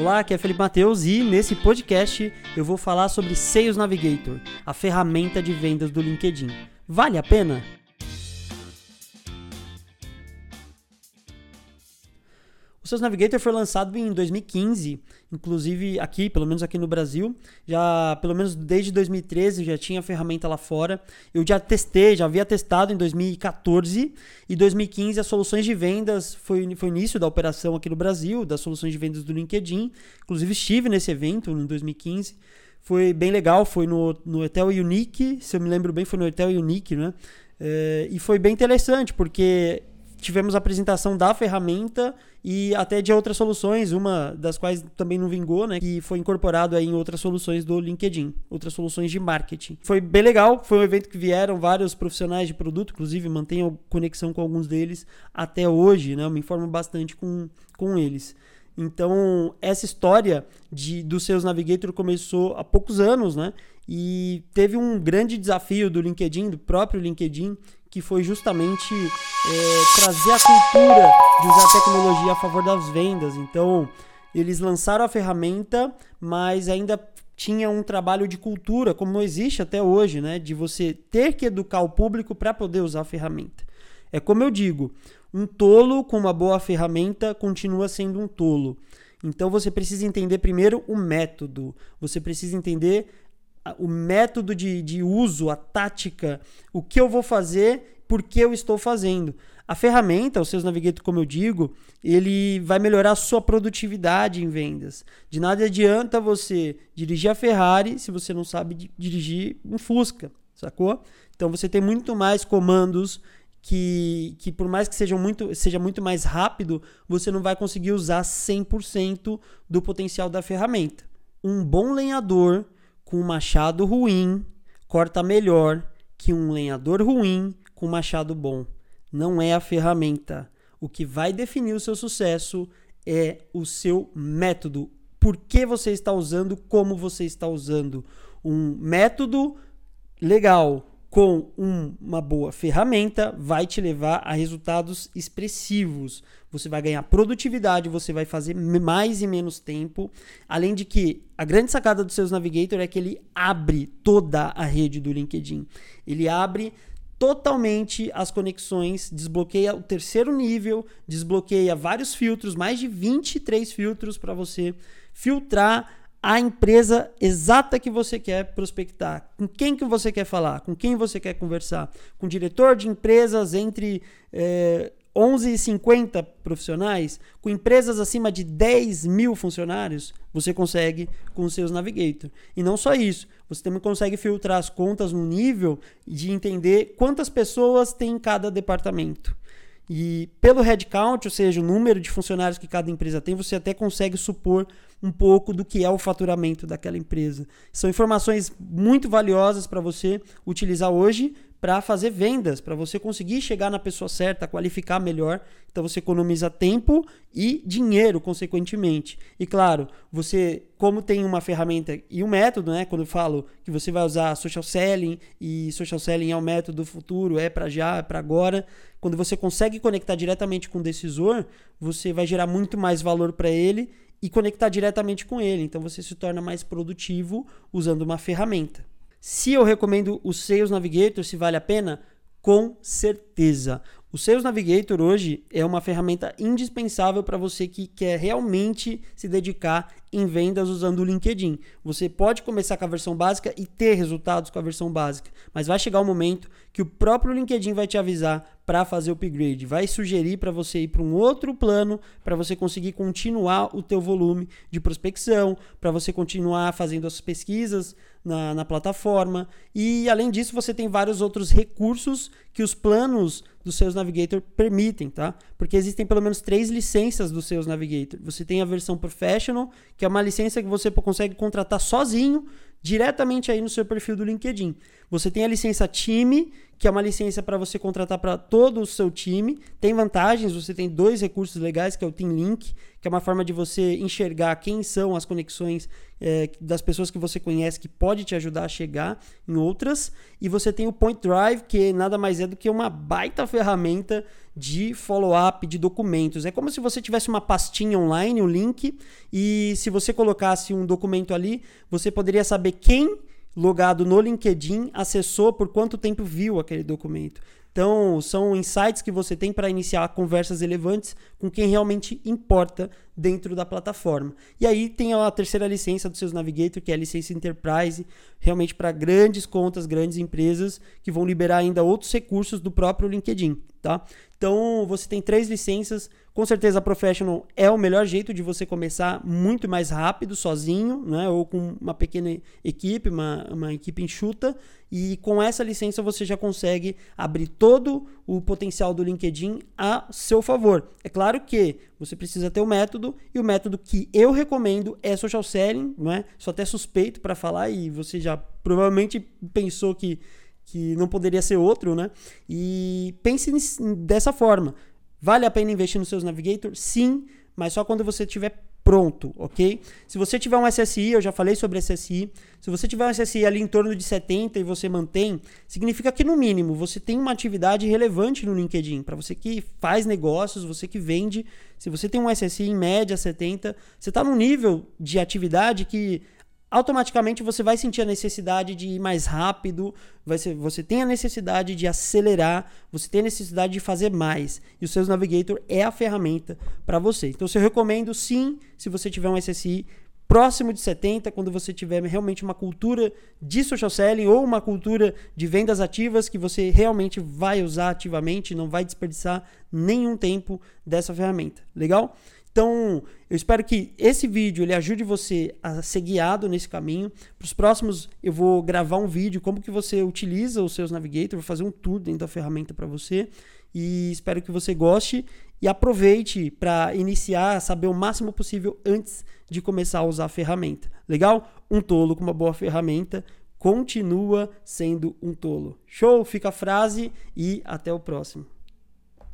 Olá, aqui é Felipe Mateus e nesse podcast eu vou falar sobre Sales Navigator, a ferramenta de vendas do LinkedIn. Vale a pena? O Sales Navigator foi lançado em 2015, inclusive aqui, pelo menos aqui no Brasil, já pelo menos desde 2013 já tinha a ferramenta lá fora. Eu já testei, já havia testado em 2014 e 2015 as soluções de vendas foi foi início da operação aqui no Brasil, das soluções de vendas do LinkedIn. Inclusive estive nesse evento em 2015. Foi bem legal, foi no, no Hotel Unique, se eu me lembro bem, foi no Hotel Unique, né? É, e foi bem interessante, porque tivemos a apresentação da ferramenta e até de outras soluções, uma das quais também não vingou, né, que foi incorporado aí em outras soluções do LinkedIn, outras soluções de marketing. Foi bem legal, foi um evento que vieram vários profissionais de produto, inclusive mantenho conexão com alguns deles até hoje, né, eu me informo bastante com, com eles. Então, essa história de, dos seus Navigator começou há poucos anos, né? E teve um grande desafio do LinkedIn, do próprio LinkedIn, que foi justamente é, trazer a cultura de usar tecnologia a favor das vendas. Então, eles lançaram a ferramenta, mas ainda tinha um trabalho de cultura, como existe até hoje, né? De você ter que educar o público para poder usar a ferramenta. É como eu digo, um tolo com uma boa ferramenta continua sendo um tolo. Então você precisa entender primeiro o método, você precisa entender o método de, de uso, a tática, o que eu vou fazer, por que eu estou fazendo. A ferramenta, o Sales Navigator, como eu digo, ele vai melhorar a sua produtividade em vendas. De nada adianta você dirigir a Ferrari se você não sabe dirigir um Fusca, sacou? Então você tem muito mais comandos que, que por mais que seja muito, seja muito mais rápido, você não vai conseguir usar 100% do potencial da ferramenta. Um bom lenhador com um machado ruim corta melhor que um lenhador ruim com um machado bom. Não é a ferramenta. O que vai definir o seu sucesso é o seu método. Por que você está usando, como você está usando. Um método legal, com um, uma boa ferramenta vai te levar a resultados expressivos. Você vai ganhar produtividade, você vai fazer mais e menos tempo. Além de que a grande sacada dos seus Navigator é que ele abre toda a rede do LinkedIn. Ele abre totalmente as conexões, desbloqueia o terceiro nível, desbloqueia vários filtros, mais de 23 filtros para você filtrar a empresa exata que você quer prospectar, com quem que você quer falar, com quem você quer conversar, com diretor de empresas entre é, 11 e 50 profissionais, com empresas acima de 10 mil funcionários, você consegue com os seus Navigator. E não só isso, você também consegue filtrar as contas no nível de entender quantas pessoas tem em cada departamento. E pelo headcount, ou seja, o número de funcionários que cada empresa tem, você até consegue supor um pouco do que é o faturamento daquela empresa. São informações muito valiosas para você utilizar hoje para fazer vendas, para você conseguir chegar na pessoa certa, qualificar melhor. Então você economiza tempo e dinheiro, consequentemente. E claro, você, como tem uma ferramenta e um método, né? Quando eu falo que você vai usar social selling e social selling é o método do futuro, é para já, é para agora. Quando você consegue conectar diretamente com o decisor, você vai gerar muito mais valor para ele e conectar diretamente com ele. Então você se torna mais produtivo usando uma ferramenta. Se eu recomendo o Sales Navigator, se vale a pena, com certeza. O Sales Navigator hoje é uma ferramenta indispensável para você que quer realmente se dedicar em vendas usando o LinkedIn. Você pode começar com a versão básica e ter resultados com a versão básica, mas vai chegar um momento que o próprio LinkedIn vai te avisar para fazer o upgrade, vai sugerir para você ir para um outro plano para você conseguir continuar o teu volume de prospecção, para você continuar fazendo as pesquisas na, na plataforma e além disso você tem vários outros recursos que os planos dos seus Navigator permitem, tá? Porque existem pelo menos três licenças dos seus Navigator. Você tem a versão Professional, que é uma licença que você consegue contratar sozinho, diretamente aí no seu perfil do LinkedIn. Você tem a licença time, que é uma licença para você contratar para todo o seu time. Tem vantagens, você tem dois recursos legais, que é o Team Link, que é uma forma de você enxergar quem são as conexões é, das pessoas que você conhece que pode te ajudar a chegar em outras. E você tem o Point Drive, que nada mais é do que uma baita ferramenta de follow-up de documentos. É como se você tivesse uma pastinha online, um link, e se você colocasse um documento ali, você poderia saber quem logado no LinkedIn acessou por quanto tempo viu aquele documento. Então, são insights que você tem para iniciar conversas relevantes com quem realmente importa dentro da plataforma. E aí tem a terceira licença do seus Navigator, que é a licença Enterprise, realmente para grandes contas, grandes empresas que vão liberar ainda outros recursos do próprio LinkedIn, tá? Então, você tem três licenças com certeza a Professional é o melhor jeito de você começar muito mais rápido, sozinho, né? ou com uma pequena equipe, uma, uma equipe enxuta. E com essa licença você já consegue abrir todo o potencial do LinkedIn a seu favor. É claro que você precisa ter o um método, e o método que eu recomendo é social selling, não é? Sou até suspeito para falar, e você já provavelmente pensou que que não poderia ser outro, né? E pense dessa forma. Vale a pena investir nos seus navigators? Sim, mas só quando você estiver pronto, ok? Se você tiver um SSI, eu já falei sobre SSI, se você tiver um SSI ali em torno de 70 e você mantém, significa que no mínimo você tem uma atividade relevante no LinkedIn. Para você que faz negócios, você que vende, se você tem um SSI em média 70, você está num nível de atividade que automaticamente você vai sentir a necessidade de ir mais rápido, vai ser, você tem a necessidade de acelerar, você tem a necessidade de fazer mais. E o Sales Navigator é a ferramenta para você. Então, eu recomendo sim, se você tiver um SSI próximo de 70, quando você tiver realmente uma cultura de social selling ou uma cultura de vendas ativas que você realmente vai usar ativamente, não vai desperdiçar nenhum tempo dessa ferramenta. Legal? Então, eu espero que esse vídeo ele ajude você a ser guiado nesse caminho. Para os próximos, eu vou gravar um vídeo como que você utiliza os seus Navigator, vou fazer um tour dentro da ferramenta para você e espero que você goste e aproveite para iniciar, saber o máximo possível antes de começar a usar a ferramenta. Legal? Um tolo com uma boa ferramenta continua sendo um tolo. Show? Fica a frase e até o próximo.